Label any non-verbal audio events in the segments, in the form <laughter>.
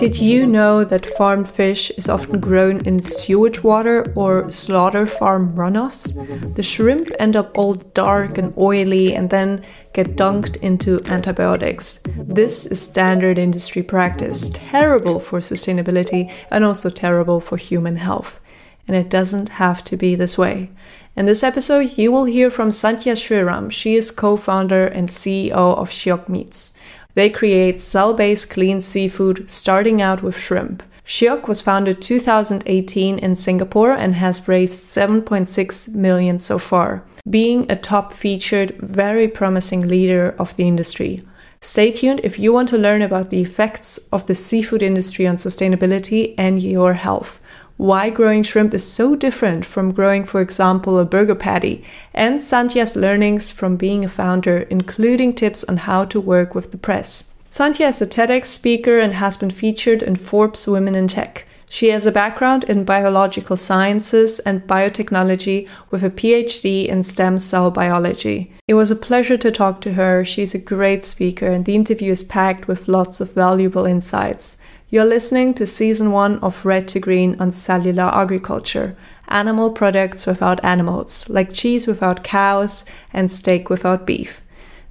Did you know that farmed fish is often grown in sewage water or slaughter farm runoffs? The shrimp end up all dark and oily and then get dunked into antibiotics. This is standard industry practice, terrible for sustainability and also terrible for human health. And it doesn't have to be this way. In this episode, you will hear from Sandhya Sriram. She is co founder and CEO of Shiok Meats. They create cell based clean seafood, starting out with shrimp. Shiok was founded 2018 in Singapore and has raised 7.6 million so far, being a top featured, very promising leader of the industry. Stay tuned if you want to learn about the effects of the seafood industry on sustainability and your health why growing shrimp is so different from growing, for example, a burger patty, and Sandhya's learnings from being a founder, including tips on how to work with the press. Sandhya is a TEDx speaker and has been featured in Forbes Women in Tech. She has a background in biological sciences and biotechnology with a PhD in stem cell biology. It was a pleasure to talk to her. She's a great speaker, and the interview is packed with lots of valuable insights. You're listening to season one of Red to Green on cellular agriculture, animal products without animals, like cheese without cows and steak without beef.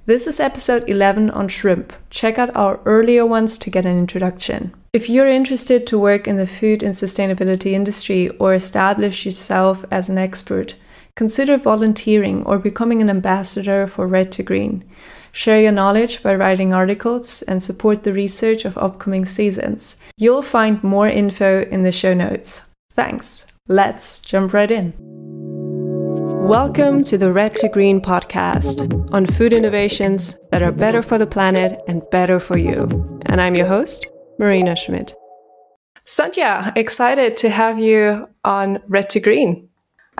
This is episode 11 on shrimp. Check out our earlier ones to get an introduction. If you're interested to work in the food and sustainability industry or establish yourself as an expert, consider volunteering or becoming an ambassador for Red to Green. Share your knowledge by writing articles and support the research of upcoming seasons. You'll find more info in the show notes. Thanks. Let's jump right in. Welcome to the Red to Green podcast on food innovations that are better for the planet and better for you. And I'm your host, Marina Schmidt. Sandhya, excited to have you on Red to Green.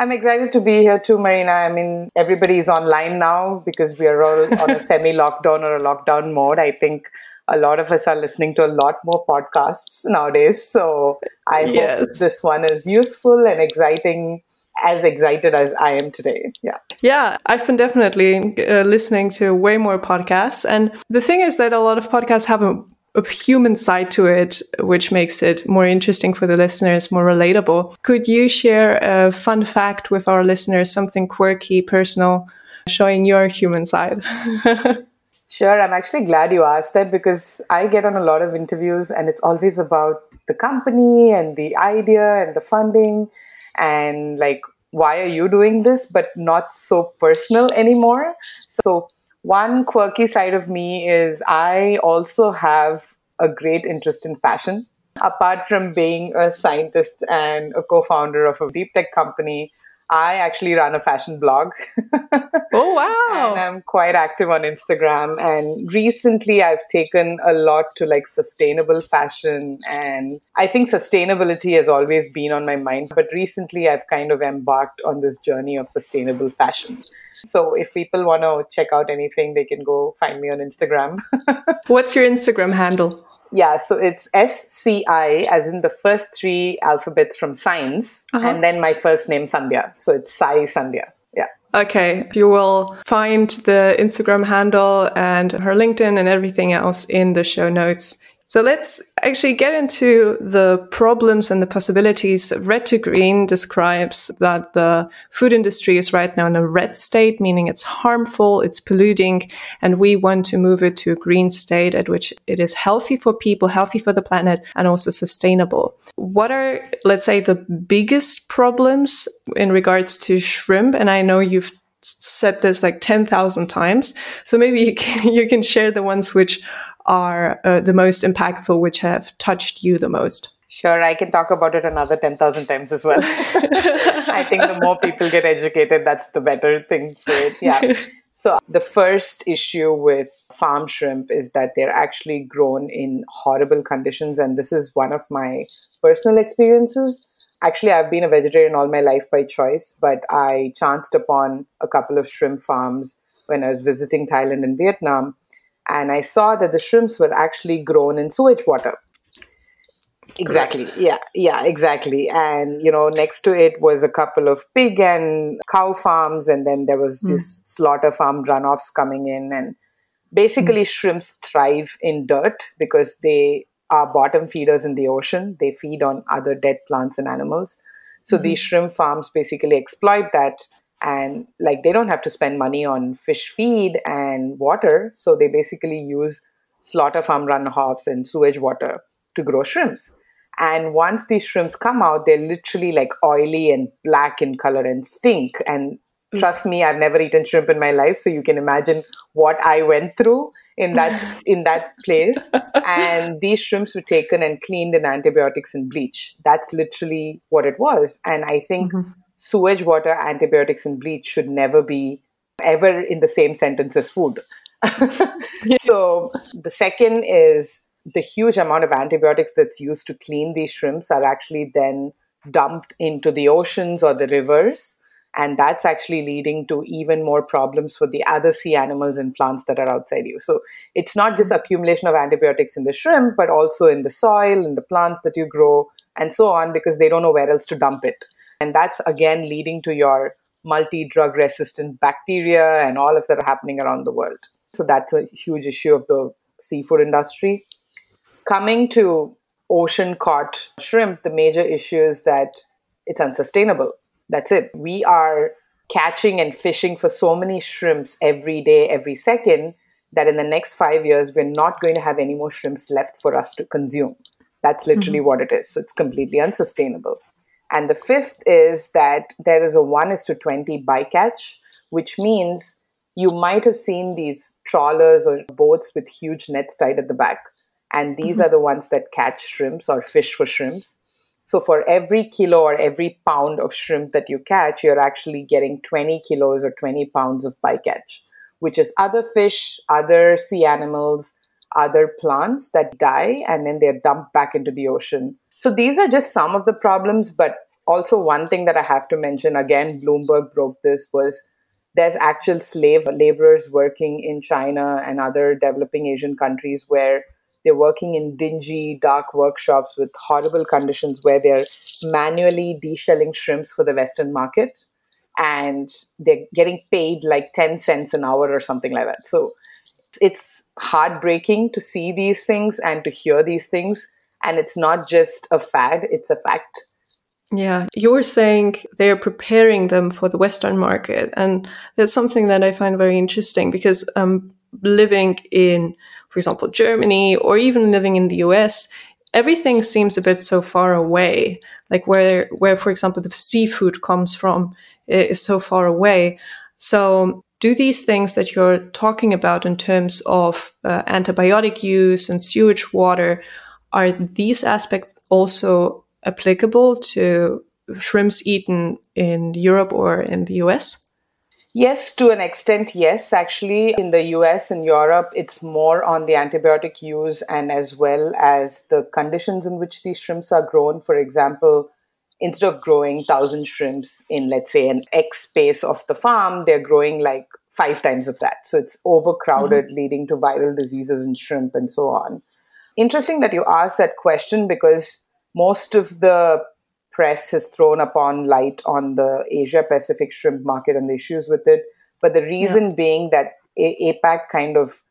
I'm excited to be here too, Marina. I mean, everybody is online now because we are all on a <laughs> semi lockdown or a lockdown mode. I think a lot of us are listening to a lot more podcasts nowadays. So I yes. hope this one is useful and exciting as excited as I am today. Yeah. Yeah, I've been definitely uh, listening to way more podcasts. And the thing is that a lot of podcasts have a a human side to it, which makes it more interesting for the listeners, more relatable. Could you share a fun fact with our listeners, something quirky, personal, showing your human side? <laughs> sure. I'm actually glad you asked that because I get on a lot of interviews and it's always about the company and the idea and the funding and like, why are you doing this? But not so personal anymore. So, one quirky side of me is I also have a great interest in fashion. Apart from being a scientist and a co founder of a deep tech company, I actually run a fashion blog. <laughs> oh, wow. and I'm quite active on Instagram. And recently I've taken a lot to like sustainable fashion. And I think sustainability has always been on my mind. But recently I've kind of embarked on this journey of sustainable fashion. So if people want to check out anything, they can go find me on Instagram. <laughs> What's your Instagram handle? Yeah, so it's SCI, as in the first three alphabets from science, uh-huh. and then my first name, Sandhya. So it's Sai Sandhya. Yeah. Okay. You will find the Instagram handle and her LinkedIn and everything else in the show notes. So let's actually get into the problems and the possibilities. Red to Green describes that the food industry is right now in a red state, meaning it's harmful, it's polluting, and we want to move it to a green state at which it is healthy for people, healthy for the planet, and also sustainable. What are, let's say, the biggest problems in regards to shrimp? And I know you've said this like 10,000 times. So maybe you can, <laughs> you can share the ones which are uh, the most impactful, which have touched you the most? Sure, I can talk about it another 10,000 times as well. <laughs> I think the more people get educated, that's the better thing for it. Yeah. <laughs> So, the first issue with farm shrimp is that they're actually grown in horrible conditions. And this is one of my personal experiences. Actually, I've been a vegetarian all my life by choice, but I chanced upon a couple of shrimp farms when I was visiting Thailand and Vietnam and I saw that the shrimps were actually grown in sewage water. Exactly. Correct. Yeah, yeah, exactly. And you know, next to it was a couple of pig and cow farms, and then there was mm. this slaughter farm runoffs coming in. And basically, mm. shrimps thrive in dirt because they are bottom feeders in the ocean. They feed on other dead plants and animals. So mm-hmm. these shrimp farms basically exploit that and like they don't have to spend money on fish feed and water. So they basically use slaughter farm runoffs and sewage water to grow shrimps. And once these shrimps come out, they're literally like oily and black in color and stink. And trust me i've never eaten shrimp in my life so you can imagine what i went through in that <laughs> in that place and these shrimps were taken and cleaned in antibiotics and bleach that's literally what it was and i think mm-hmm. Sewage water antibiotics and bleach should never be ever in the same sentence as food. <laughs> So the second is the huge amount of antibiotics that's used to clean these shrimps are actually then dumped into the oceans or the rivers and that's actually leading to even more problems for the other sea animals and plants that are outside you. So it's not just accumulation of antibiotics in the shrimp but also in the soil in the plants that you grow and so on because they don't know where else to dump it and that's again leading to your multi drug resistant bacteria and all of that are happening around the world so that's a huge issue of the seafood industry coming to ocean caught shrimp the major issue is that it's unsustainable that's it. We are catching and fishing for so many shrimps every day, every second, that in the next five years, we're not going to have any more shrimps left for us to consume. That's literally mm-hmm. what it is. So it's completely unsustainable. And the fifth is that there is a 1 is to 20 bycatch, which means you might have seen these trawlers or boats with huge nets tied at the back. And these mm-hmm. are the ones that catch shrimps or fish for shrimps. So for every kilo or every pound of shrimp that you catch, you're actually getting 20 kilos or 20 pounds of bycatch, which is other fish, other sea animals, other plants that die and then they're dumped back into the ocean. So these are just some of the problems, but also one thing that I have to mention again, Bloomberg broke this was there's actual slave laborers working in China and other developing Asian countries where they're working in dingy, dark workshops with horrible conditions where they're manually deshelling shrimps for the Western market. And they're getting paid like 10 cents an hour or something like that. So it's heartbreaking to see these things and to hear these things. And it's not just a fad, it's a fact. Yeah, you were saying they're preparing them for the Western market. And that's something that I find very interesting because um, living in for example, Germany or even living in the US, everything seems a bit so far away. Like where, where, for example, the seafood comes from is so far away. So do these things that you're talking about in terms of uh, antibiotic use and sewage water, are these aspects also applicable to shrimps eaten in Europe or in the US? Yes, to an extent, yes. Actually, in the US and Europe, it's more on the antibiotic use and as well as the conditions in which these shrimps are grown. For example, instead of growing 1,000 shrimps in, let's say, an X space of the farm, they're growing like five times of that. So it's overcrowded, mm-hmm. leading to viral diseases in shrimp and so on. Interesting that you asked that question because most of the press has thrown upon light on the Asia Pacific shrimp market and the issues with it. But the reason yeah. being that A- APAC kind of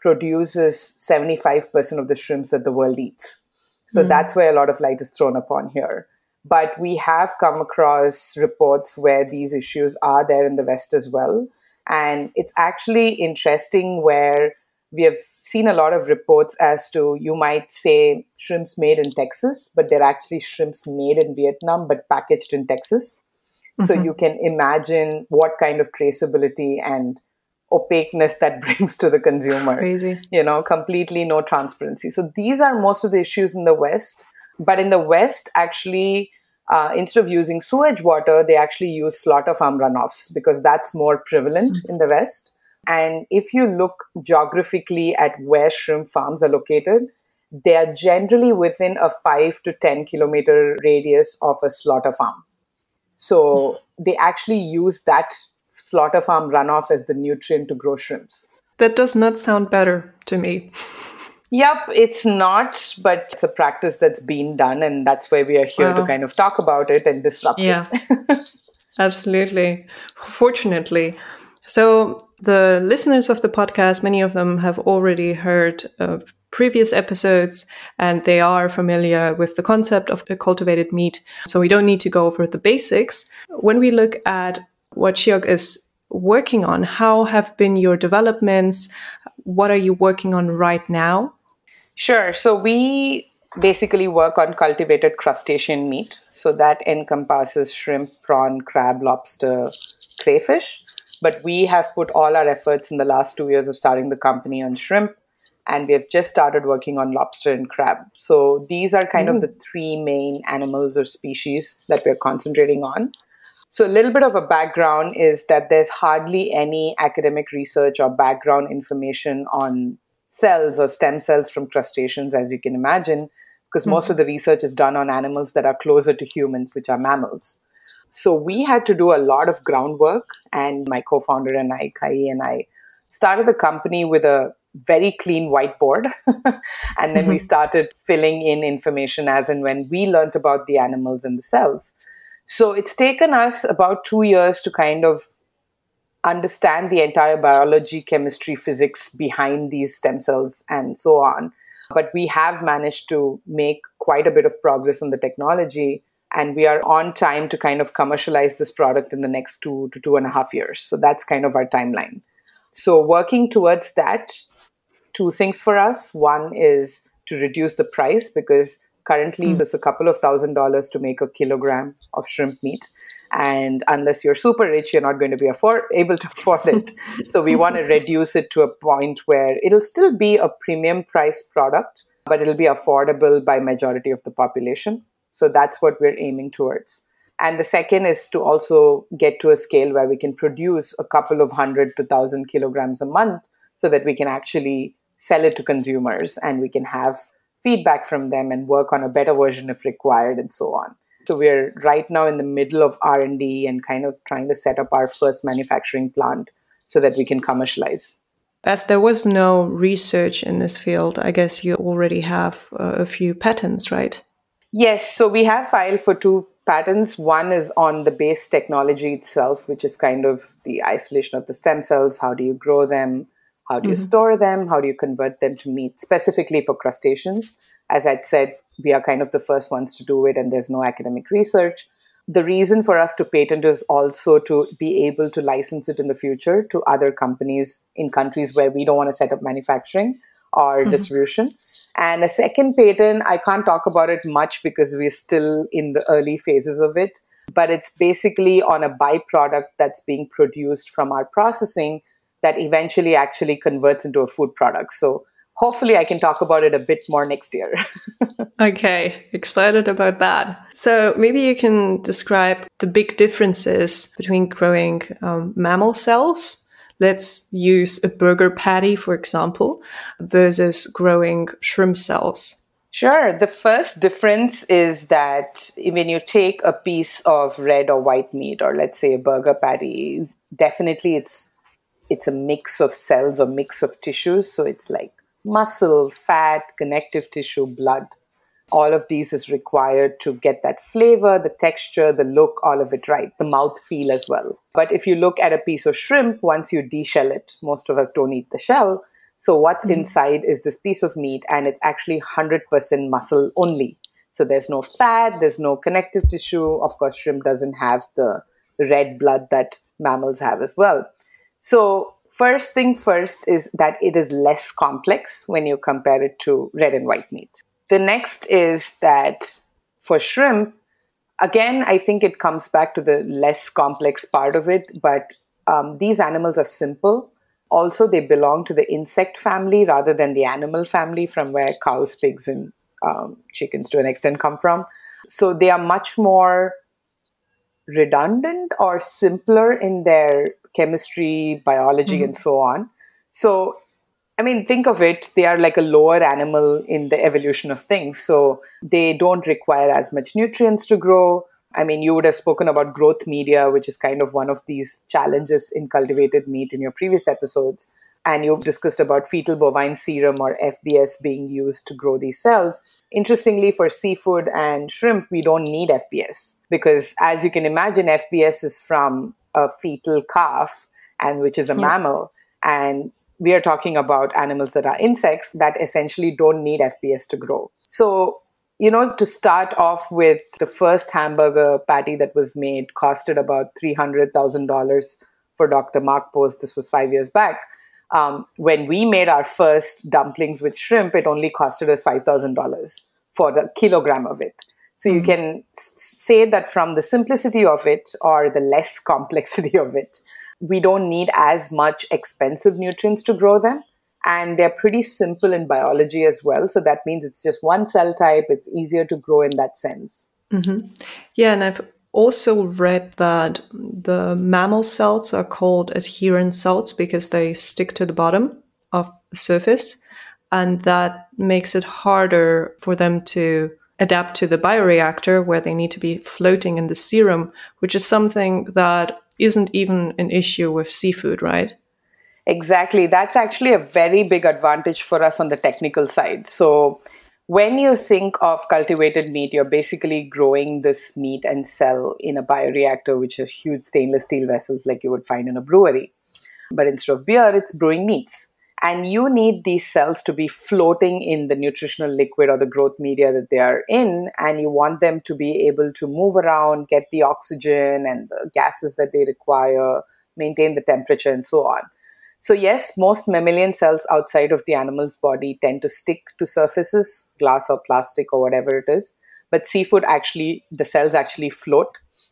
produces 75% of the shrimps that the world eats. So mm. that's where a lot of light is thrown upon here. But we have come across reports where these issues are there in the West as well. And it's actually interesting where we have seen a lot of reports as to you might say shrimps made in Texas, but they're actually shrimps made in Vietnam but packaged in Texas. Mm-hmm. So you can imagine what kind of traceability and opaqueness that <laughs> brings to the consumer. Crazy. You know, completely no transparency. So these are most of the issues in the West. But in the West, actually, uh, instead of using sewage water, they actually use slaughter farm runoffs because that's more prevalent mm-hmm. in the West. And if you look geographically at where shrimp farms are located, they are generally within a 5 to 10 kilometer radius of a slaughter farm. So they actually use that slaughter farm runoff as the nutrient to grow shrimps. That does not sound better to me. Yep, it's not, but it's a practice that's been done, and that's why we are here wow. to kind of talk about it and disrupt it. yeah. it. <laughs> Absolutely. Fortunately. So, the listeners of the podcast, many of them have already heard of previous episodes and they are familiar with the concept of the cultivated meat. So, we don't need to go over the basics. When we look at what Shiok is working on, how have been your developments? What are you working on right now? Sure. So, we basically work on cultivated crustacean meat. So, that encompasses shrimp, prawn, crab, lobster, crayfish but we have put all our efforts in the last two years of starting the company on shrimp, and we have just started working on lobster and crab. So these are kind mm. of the three main animals or species that we're concentrating on. So, a little bit of a background is that there's hardly any academic research or background information on cells or stem cells from crustaceans, as you can imagine, because mm-hmm. most of the research is done on animals that are closer to humans, which are mammals. So we had to do a lot of groundwork, and my co founder and I, Kai and I, started the company with a very clean whiteboard. <laughs> and then mm-hmm. we started filling in information as and when we learned about the animals and the cells. So it's taken us about two years to kind of understand the entire biology, chemistry, physics behind these stem cells and so on. But we have managed to make quite a bit of progress on the technology and we are on time to kind of commercialize this product in the next two to two and a half years. So that's kind of our timeline. So working towards that, two things for us. One is to reduce the price because currently mm. there's a couple of thousand dollars to make a kilogram of shrimp meat. And unless you're super rich, you're not going to be afford- able to <laughs> afford it. so we want to <laughs> reduce it to a point where it'll still be a premium price product, but it'll be affordable by majority of the population. So that's what we're aiming towards. And the second is to also get to a scale where we can produce a couple of hundred to thousand kilograms a month so that we can actually sell it to consumers and we can have feedback from them and work on a better version if required and so on. So we're right now in the middle of R&D and kind of trying to set up our first manufacturing plant so that we can commercialize. As there was no research in this field, I guess you already have a few patents, right? Yes, so we have filed for two patents. One is on the base technology itself, which is kind of the isolation of the stem cells. How do you grow them? How do you mm-hmm. store them? How do you convert them to meat, specifically for crustaceans? As I'd said, we are kind of the first ones to do it, and there's no academic research. The reason for us to patent is also to be able to license it in the future to other companies in countries where we don't want to set up manufacturing or mm-hmm. distribution. And a second patent, I can't talk about it much because we're still in the early phases of it, but it's basically on a byproduct that's being produced from our processing that eventually actually converts into a food product. So hopefully I can talk about it a bit more next year. <laughs> okay, excited about that. So maybe you can describe the big differences between growing um, mammal cells Let's use a burger patty, for example, versus growing shrimp cells. Sure. The first difference is that when you take a piece of red or white meat, or let's say a burger patty, definitely it's it's a mix of cells or mix of tissues. So it's like muscle, fat, connective tissue, blood all of these is required to get that flavor, the texture, the look, all of it right, the mouth feel as well. But if you look at a piece of shrimp, once you deshell it, most of us don't eat the shell. So what's mm-hmm. inside is this piece of meat, and it's actually 100% muscle only. So there's no fat, there's no connective tissue. Of course, shrimp doesn't have the red blood that mammals have as well. So first thing first is that it is less complex when you compare it to red and white meat. The next is that for shrimp, again, I think it comes back to the less complex part of it, but um, these animals are simple. Also, they belong to the insect family rather than the animal family from where cows, pigs, and um, chickens to an extent come from. So they are much more redundant or simpler in their chemistry, biology, mm-hmm. and so on. So I mean, think of it, they are like a lower animal in the evolution of things. So they don't require as much nutrients to grow. I mean, you would have spoken about growth media, which is kind of one of these challenges in cultivated meat in your previous episodes. And you've discussed about fetal bovine serum or FBS being used to grow these cells. Interestingly, for seafood and shrimp, we don't need FBS because, as you can imagine, FBS is from a fetal calf and which is a yeah. mammal. And we are talking about animals that are insects that essentially don't need FBS to grow. So, you know, to start off with, the first hamburger patty that was made costed about $300,000 for Dr. Mark Post. This was five years back. Um, when we made our first dumplings with shrimp, it only costed us $5,000 for the kilogram of it. So you mm-hmm. can say that from the simplicity of it or the less <laughs> complexity of it, we don't need as much expensive nutrients to grow them. And they're pretty simple in biology as well. So that means it's just one cell type. It's easier to grow in that sense. Mm-hmm. Yeah. And I've also read that the mammal cells are called adherent cells because they stick to the bottom of the surface. And that makes it harder for them to adapt to the bioreactor where they need to be floating in the serum, which is something that isn't even an issue with seafood, right? Exactly. That's actually a very big advantage for us on the technical side. So, when you think of cultivated meat, you're basically growing this meat and cell in a bioreactor, which are huge stainless steel vessels like you would find in a brewery. But instead of beer, it's brewing meats. And you need these cells to be floating in the nutritional liquid or the growth media that they are in. And you want them to be able to move around, get the oxygen and the gases that they require, maintain the temperature, and so on. So, yes, most mammalian cells outside of the animal's body tend to stick to surfaces, glass or plastic or whatever it is. But seafood actually, the cells actually float,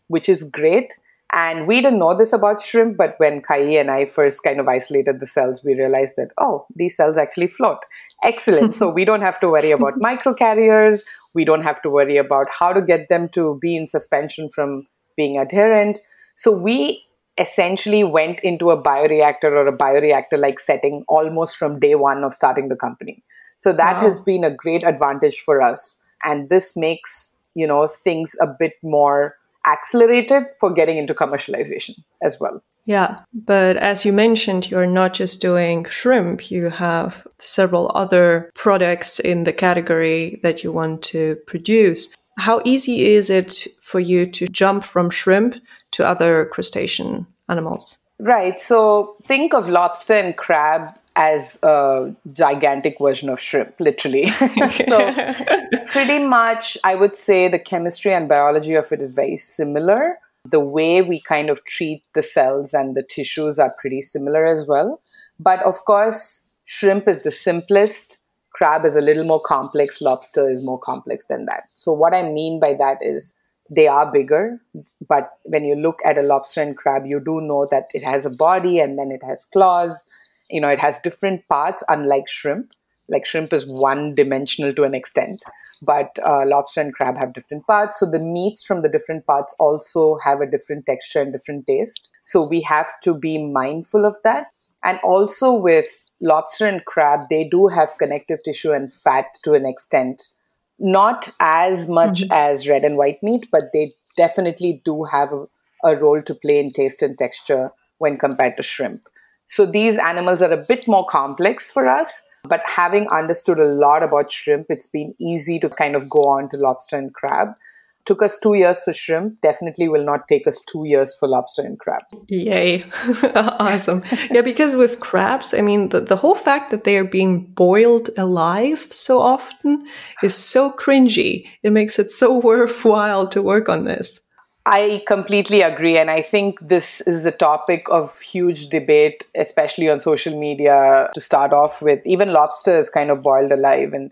which is great and we didn't know this about shrimp, but when Kai and I first kind of isolated the cells, we realized that, oh, these cells actually float. Excellent. so we don't have to worry about <laughs> microcarriers. We don't have to worry about how to get them to be in suspension from being adherent. So we essentially went into a bioreactor or a bioreactor like setting almost from day one of starting the company. So that wow. has been a great advantage for us. And this makes, you know, things a bit more accelerated for getting into commercialization as well. Yeah, but as you mentioned, you're not just doing shrimp, you have several other products in the category that you want to produce. How easy is it for you to jump from shrimp to other crustacean animals? Right. So think of lobster and crab as a gigantic version of shrimp, literally. <laughs> so, pretty much, I would say the chemistry and biology of it is very similar. The way we kind of treat the cells and the tissues are pretty similar as well. But of course, shrimp is the simplest, crab is a little more complex, lobster is more complex than that. So, what I mean by that is they are bigger, but when you look at a lobster and crab, you do know that it has a body and then it has claws you know it has different parts unlike shrimp. Like shrimp is one dimensional to an extent but uh, lobster and crab have different parts. So the meats from the different parts also have a different texture and different taste. So we have to be mindful of that. And also with lobster and crab they do have connective tissue and fat to an extent. Not as much mm-hmm. as red and white meat but they definitely do have a, a role to play in taste and texture when compared to shrimp so these animals are a bit more complex for us. But having understood a lot about shrimp, it's been easy to kind of go on to lobster and crab. Took us two years for shrimp, definitely will not take us two years for lobster and crab. Yay. <laughs> awesome. Yeah, because with crabs, I mean, the, the whole fact that they are being boiled alive so often is so cringy. It makes it so <laughs> worthwhile to work on this. I completely agree. And I think this is a topic of huge debate, especially on social media to start off with. Even lobster is kind of boiled alive. And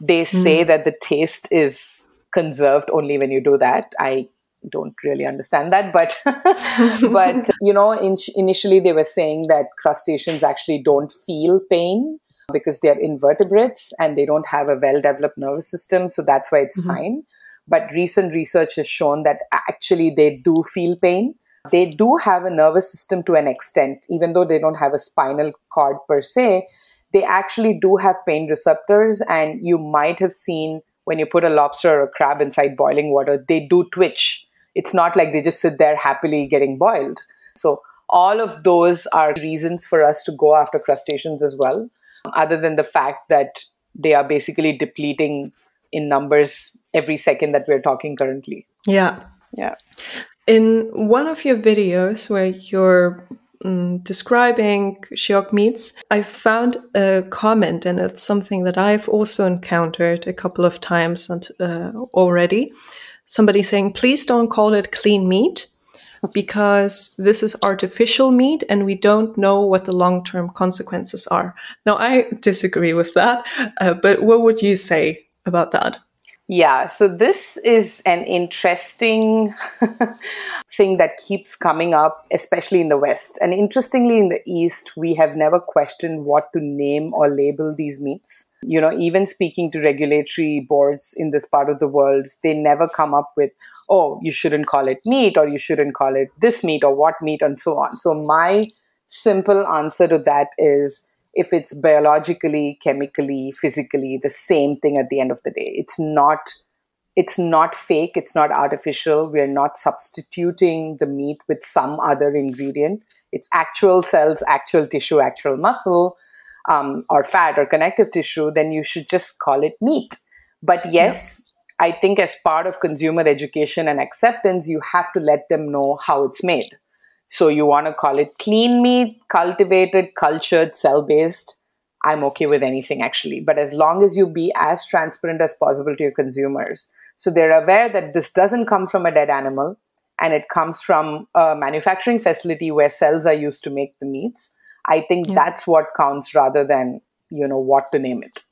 they mm. say that the taste is conserved only when you do that. I don't really understand that. But, <laughs> but <laughs> you know, in, initially they were saying that crustaceans actually don't feel pain because they're invertebrates and they don't have a well developed nervous system. So that's why it's mm-hmm. fine but recent research has shown that actually they do feel pain. They do have a nervous system to an extent, even though they don't have a spinal cord per se. They actually do have pain receptors, and you might have seen when you put a lobster or a crab inside boiling water, they do twitch. It's not like they just sit there happily getting boiled. So, all of those are reasons for us to go after crustaceans as well, other than the fact that they are basically depleting in numbers every second that we're talking currently. Yeah. Yeah. In one of your videos where you're um, describing shiok meats, I found a comment, and it's something that I've also encountered a couple of times and, uh, already. Somebody saying, please don't call it clean meat because this is artificial meat and we don't know what the long term consequences are. Now, I disagree with that, uh, but what would you say about that? Yeah, so this is an interesting <laughs> thing that keeps coming up, especially in the West. And interestingly, in the East, we have never questioned what to name or label these meats. You know, even speaking to regulatory boards in this part of the world, they never come up with, oh, you shouldn't call it meat or you shouldn't call it this meat or what meat and so on. So, my simple answer to that is if it's biologically, chemically, physically the same thing at the end of the day. It's not it's not fake, it's not artificial. We're not substituting the meat with some other ingredient. It's actual cells, actual tissue, actual muscle, um, or fat or connective tissue, then you should just call it meat. But yes, yeah. I think as part of consumer education and acceptance, you have to let them know how it's made. So you want to call it clean meat, cultivated, cultured, cell based. I'm okay with anything actually. But as long as you be as transparent as possible to your consumers. So they're aware that this doesn't come from a dead animal and it comes from a manufacturing facility where cells are used to make the meats. I think yeah. that's what counts rather than, you know, what to name it.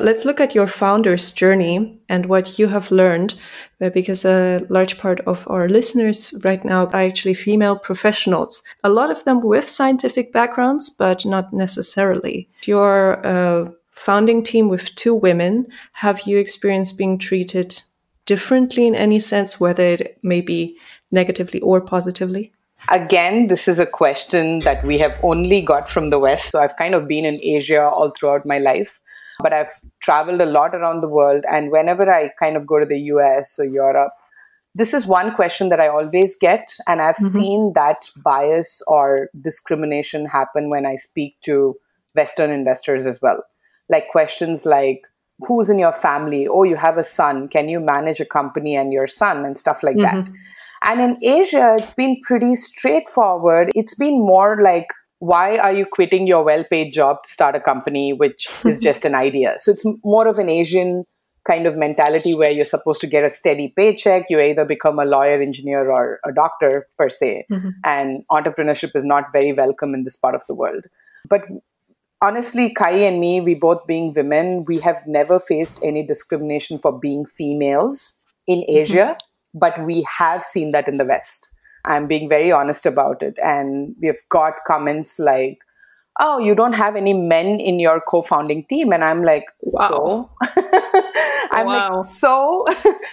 Let's look at your founder's journey and what you have learned, uh, because a large part of our listeners right now are actually female professionals. A lot of them with scientific backgrounds, but not necessarily. Your uh, founding team with two women, have you experienced being treated differently in any sense, whether it may be negatively or positively? Again, this is a question that we have only got from the West. So I've kind of been in Asia all throughout my life but I've traveled a lot around the world. And whenever I kind of go to the US or Europe, this is one question that I always get. And I've mm-hmm. seen that bias or discrimination happen when I speak to Western investors as well. Like questions like, who's in your family? Oh, you have a son. Can you manage a company and your son? And stuff like mm-hmm. that. And in Asia, it's been pretty straightforward. It's been more like, why are you quitting your well paid job to start a company, which is <laughs> just an idea? So it's more of an Asian kind of mentality where you're supposed to get a steady paycheck. You either become a lawyer, engineer, or a doctor per se. Mm-hmm. And entrepreneurship is not very welcome in this part of the world. But honestly, Kai and me, we both being women, we have never faced any discrimination for being females in mm-hmm. Asia, mm-hmm. but we have seen that in the West. I'm being very honest about it. And we've got comments like, oh, you don't have any men in your co founding team. And I'm like, <laughs> wow. So? I'm wow. like, so?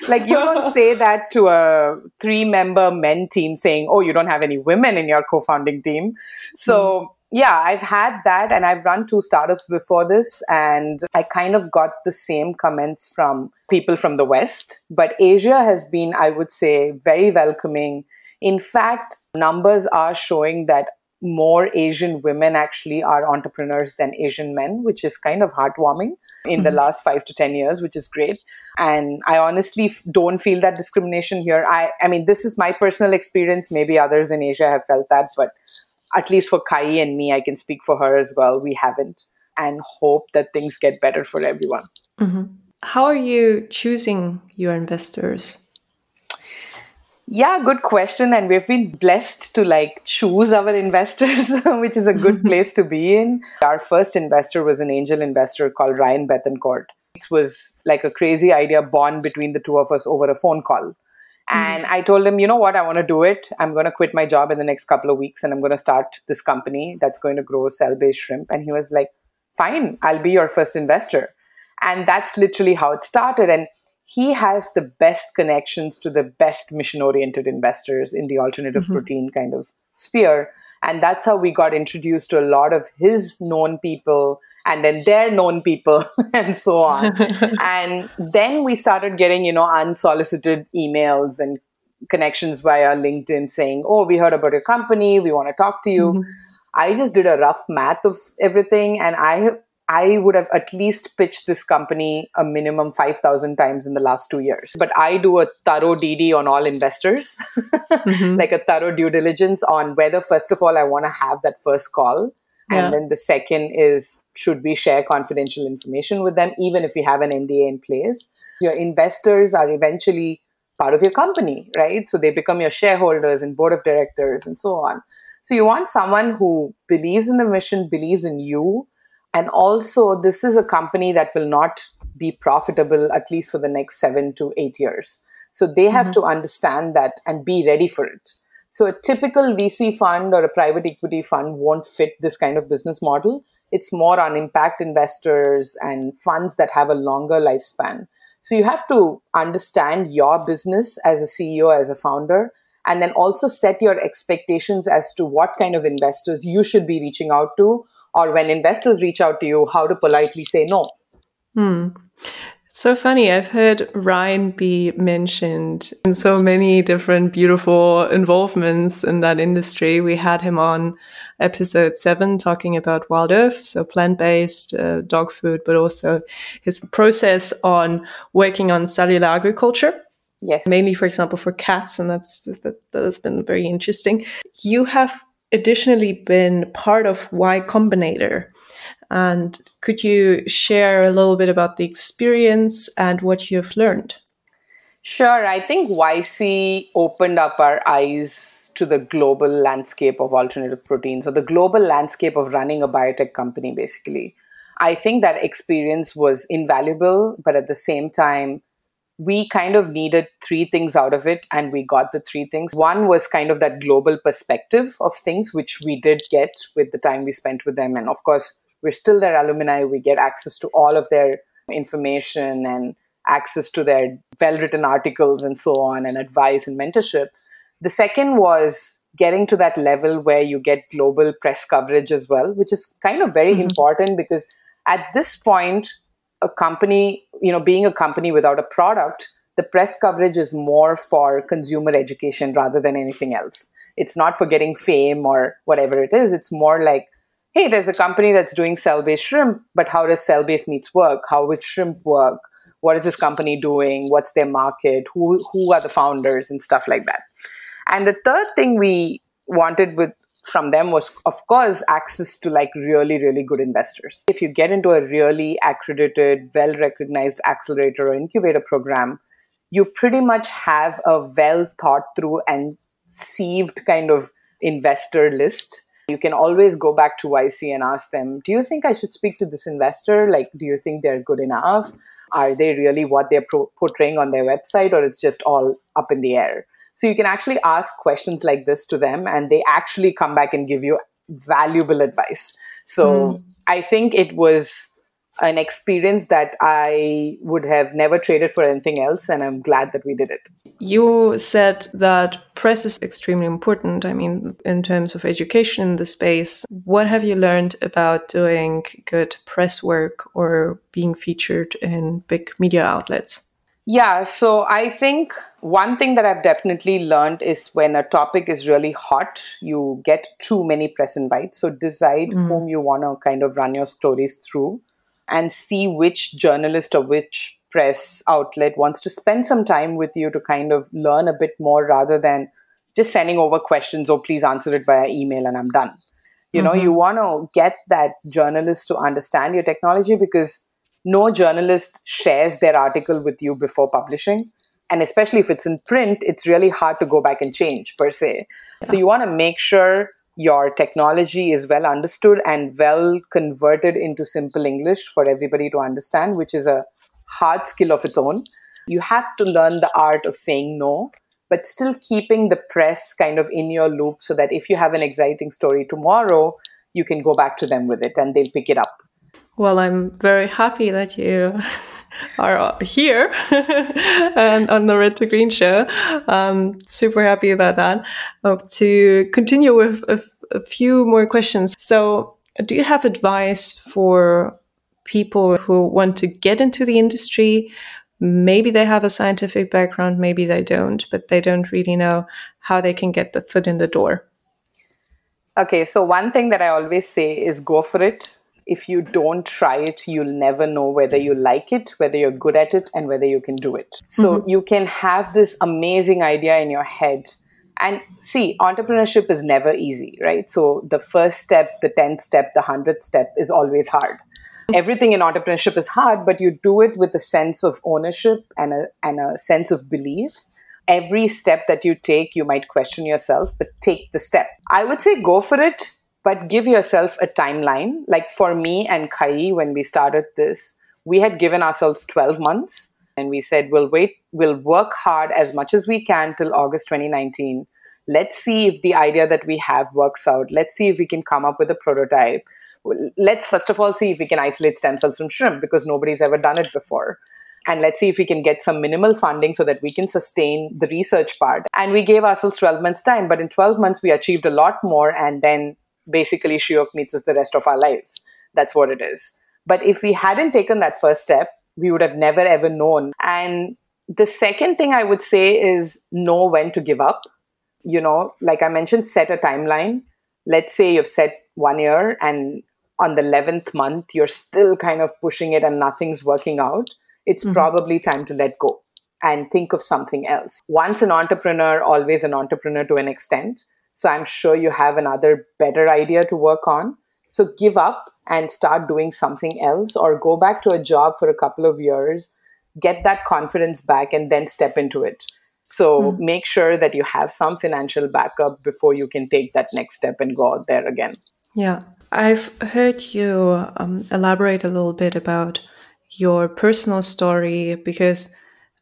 like, you don't say that to a three member men team saying, oh, you don't have any women in your co founding team. So, mm. yeah, I've had that and I've run two startups before this. And I kind of got the same comments from people from the West. But Asia has been, I would say, very welcoming in fact, numbers are showing that more Asian women actually are entrepreneurs than Asian men, which is kind of heartwarming in mm-hmm. the last five to 10 years, which is great. And I honestly don't feel that discrimination here. I, I mean, this is my personal experience. Maybe others in Asia have felt that, but at least for Kai and me, I can speak for her as well. We haven't and hope that things get better for everyone. Mm-hmm. How are you choosing your investors? Yeah, good question. And we've been blessed to like choose our investors, <laughs> which is a good <laughs> place to be in. Our first investor was an angel investor called Ryan Bethencourt. It was like a crazy idea born between the two of us over a phone call. And mm-hmm. I told him, you know what, I want to do it. I'm going to quit my job in the next couple of weeks and I'm going to start this company that's going to grow cell based shrimp. And he was like, fine, I'll be your first investor. And that's literally how it started. And he has the best connections to the best mission oriented investors in the alternative mm-hmm. protein kind of sphere. And that's how we got introduced to a lot of his known people and then their known people <laughs> and so on. <laughs> and then we started getting, you know, unsolicited emails and connections via LinkedIn saying, Oh, we heard about your company. We want to talk to you. Mm-hmm. I just did a rough math of everything and I I would have at least pitched this company a minimum 5,000 times in the last two years. But I do a thorough DD on all investors, mm-hmm. <laughs> like a thorough due diligence on whether, first of all, I want to have that first call. Yeah. And then the second is should we share confidential information with them, even if we have an NDA in place? Your investors are eventually part of your company, right? So they become your shareholders and board of directors and so on. So you want someone who believes in the mission, believes in you, and also this is a company that will not be profitable at least for the next seven to eight years. So they have mm-hmm. to understand that and be ready for it. So a typical VC fund or a private equity fund won't fit this kind of business model. It's more on impact investors and funds that have a longer lifespan. So you have to understand your business as a CEO, as a founder, and then also set your expectations as to what kind of investors you should be reaching out to, or when investors reach out to you, how to politely say no. Hmm. So funny. I've heard Ryan be mentioned in so many different beautiful involvements in that industry. We had him on episode seven talking about wild earth, so plant based uh, dog food, but also his process on working on cellular agriculture. Yes. Mainly, for example, for cats. And that's, that, that has been very interesting. You have additionally been part of Y Combinator. And could you share a little bit about the experience and what you have learned? Sure. I think YC opened up our eyes to the global landscape of alternative proteins or the global landscape of running a biotech company, basically. I think that experience was invaluable, but at the same time, we kind of needed three things out of it, and we got the three things. One was kind of that global perspective of things, which we did get with the time we spent with them. And of course, we're still their alumni. We get access to all of their information and access to their well written articles and so on, and advice and mentorship. The second was getting to that level where you get global press coverage as well, which is kind of very mm-hmm. important because at this point, a company, you know, being a company without a product, the press coverage is more for consumer education rather than anything else. It's not for getting fame or whatever it is. It's more like, hey, there's a company that's doing cell based shrimp, but how does cell based meats work? How would shrimp work? What is this company doing? What's their market? Who, who are the founders and stuff like that? And the third thing we wanted with from them was, of course, access to like really, really good investors. If you get into a really accredited, well recognized accelerator or incubator program, you pretty much have a well thought through and sieved kind of investor list. You can always go back to YC and ask them, Do you think I should speak to this investor? Like, do you think they're good enough? Are they really what they're pro- portraying on their website, or it's just all up in the air? So you can actually ask questions like this to them and they actually come back and give you valuable advice. So mm. I think it was an experience that I would have never traded for anything else, and I'm glad that we did it. You said that press is extremely important. I mean, in terms of education in the space, what have you learned about doing good press work or being featured in big media outlets? Yeah, so I think one thing that I've definitely learned is when a topic is really hot, you get too many press invites. So decide mm. whom you want to kind of run your stories through and see which journalist or which press outlet wants to spend some time with you to kind of learn a bit more rather than just sending over questions or oh, please answer it via email and I'm done. You know, mm-hmm. you want to get that journalist to understand your technology because no journalist shares their article with you before publishing. And especially if it's in print, it's really hard to go back and change per se. Yeah. So you want to make sure your technology is well understood and well converted into simple English for everybody to understand, which is a hard skill of its own. You have to learn the art of saying no, but still keeping the press kind of in your loop so that if you have an exciting story tomorrow, you can go back to them with it and they'll pick it up. Well, I'm very happy that you are here <laughs> and on the Red to Green show. Um, super happy about that. Uh, to continue with a, a few more questions. So, do you have advice for people who want to get into the industry? Maybe they have a scientific background, maybe they don't, but they don't really know how they can get the foot in the door. Okay, so one thing that I always say is go for it if you don't try it, you'll never know whether you like it, whether you're good at it, and whether you can do it. So mm-hmm. you can have this amazing idea in your head. And see, entrepreneurship is never easy, right? So the first step, the 10th step, the 100th step is always hard. Everything in entrepreneurship is hard, but you do it with a sense of ownership and a, and a sense of belief. Every step that you take, you might question yourself, but take the step. I would say go for it but give yourself a timeline. Like for me and Ka Yi, when we started this, we had given ourselves 12 months and we said, we'll wait, we'll work hard as much as we can till August 2019. Let's see if the idea that we have works out. Let's see if we can come up with a prototype. Let's first of all see if we can isolate stem cells from shrimp because nobody's ever done it before and let's see if we can get some minimal funding so that we can sustain the research part. And we gave ourselves 12 months time, but in 12 months we achieved a lot more and then basically Shiok Meats us the rest of our lives. That's what it is. But if we hadn't taken that first step, we would have never ever known. And the second thing I would say is know when to give up. You know, like I mentioned, set a timeline. Let's say you've set one year and on the 11th month, you're still kind of pushing it and nothing's working out. It's mm-hmm. probably time to let go and think of something else. Once an entrepreneur, always an entrepreneur to an extent. So I'm sure you have another better idea to work on. So give up and start doing something else or go back to a job for a couple of years, get that confidence back, and then step into it. So mm. make sure that you have some financial backup before you can take that next step and go out there again. Yeah. I've heard you um, elaborate a little bit about your personal story because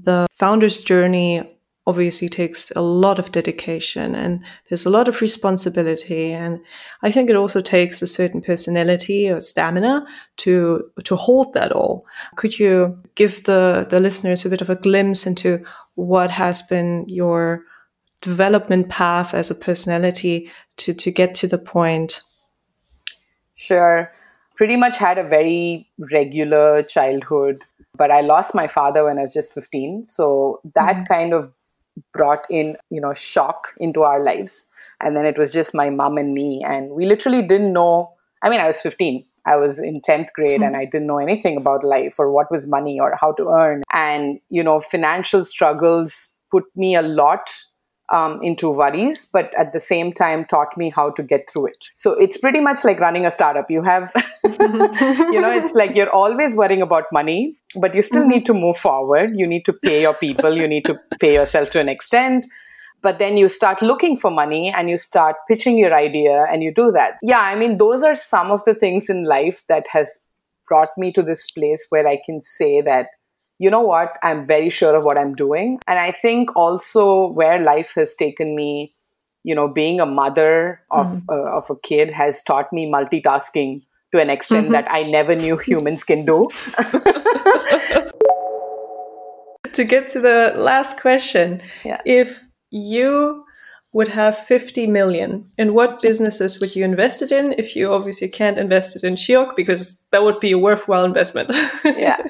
the founder's journey obviously takes a lot of dedication and there's a lot of responsibility. And i think it also takes a certain personality or stamina to to hold that all. Could you give the the listeners a bit of a glimpse into what has been your development path as a personality to to get to the point? Sure. Pretty much had a very regular childhood but i lost my father when i was just 15 so that mm-hmm. kind of brought in you know shock into our lives. And then it was just my mom and me. And we literally didn't know i mean i was 15 i was in 10th grade mm-hmm. and i didn't know anything about life or what was money or how to earn. And you know financial struggles put me a lot um, into worries, but at the same time taught me how to get through it. So it's pretty much like running a startup. You have, <laughs> you know, it's like you're always worrying about money, but you still need to move forward. You need to pay your people, you need to pay yourself to an extent. But then you start looking for money and you start pitching your idea and you do that. Yeah, I mean, those are some of the things in life that has brought me to this place where I can say that you know what, I'm very sure of what I'm doing. And I think also where life has taken me, you know, being a mother of, mm uh, of a kid has taught me multitasking to an extent mm-hmm. that I never knew <laughs> humans can do. <laughs> to get to the last question, yeah. if you would have 50 million, in what businesses would you invest it in? If you obviously can't invest it in Shiok, because that would be a worthwhile investment. <laughs> yeah.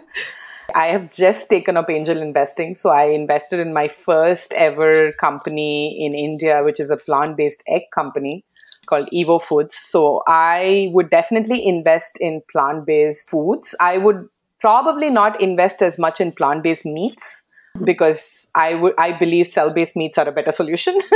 I have just taken up angel investing. So I invested in my first ever company in India, which is a plant based egg company called Evo Foods. So I would definitely invest in plant based foods. I would probably not invest as much in plant based meats because I would I believe cell based meats are a better solution. <laughs>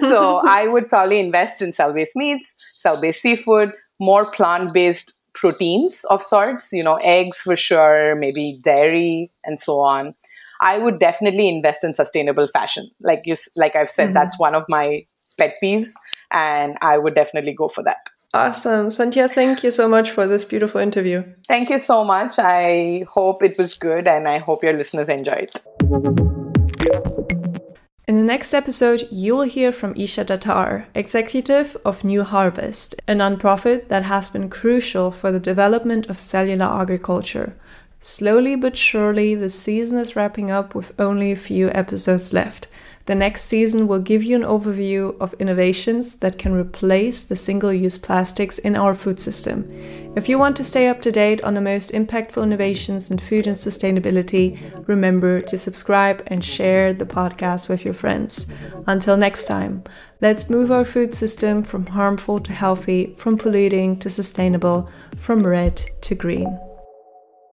so I would probably invest in cell based meats, cell based seafood, more plant based proteins of sorts, you know, eggs for sure, maybe dairy and so on. I would definitely invest in sustainable fashion. Like you like I've said, mm-hmm. that's one of my pet peeves and I would definitely go for that. Awesome. Sandhya, thank you so much for this beautiful interview. Thank you so much. I hope it was good and I hope your listeners enjoyed. The next episode, you will hear from Isha Datar, executive of New Harvest, a nonprofit that has been crucial for the development of cellular agriculture. Slowly but surely, the season is wrapping up with only a few episodes left. The next season will give you an overview of innovations that can replace the single use plastics in our food system. If you want to stay up to date on the most impactful innovations in food and sustainability, remember to subscribe and share the podcast with your friends. Until next time, let's move our food system from harmful to healthy, from polluting to sustainable, from red to green.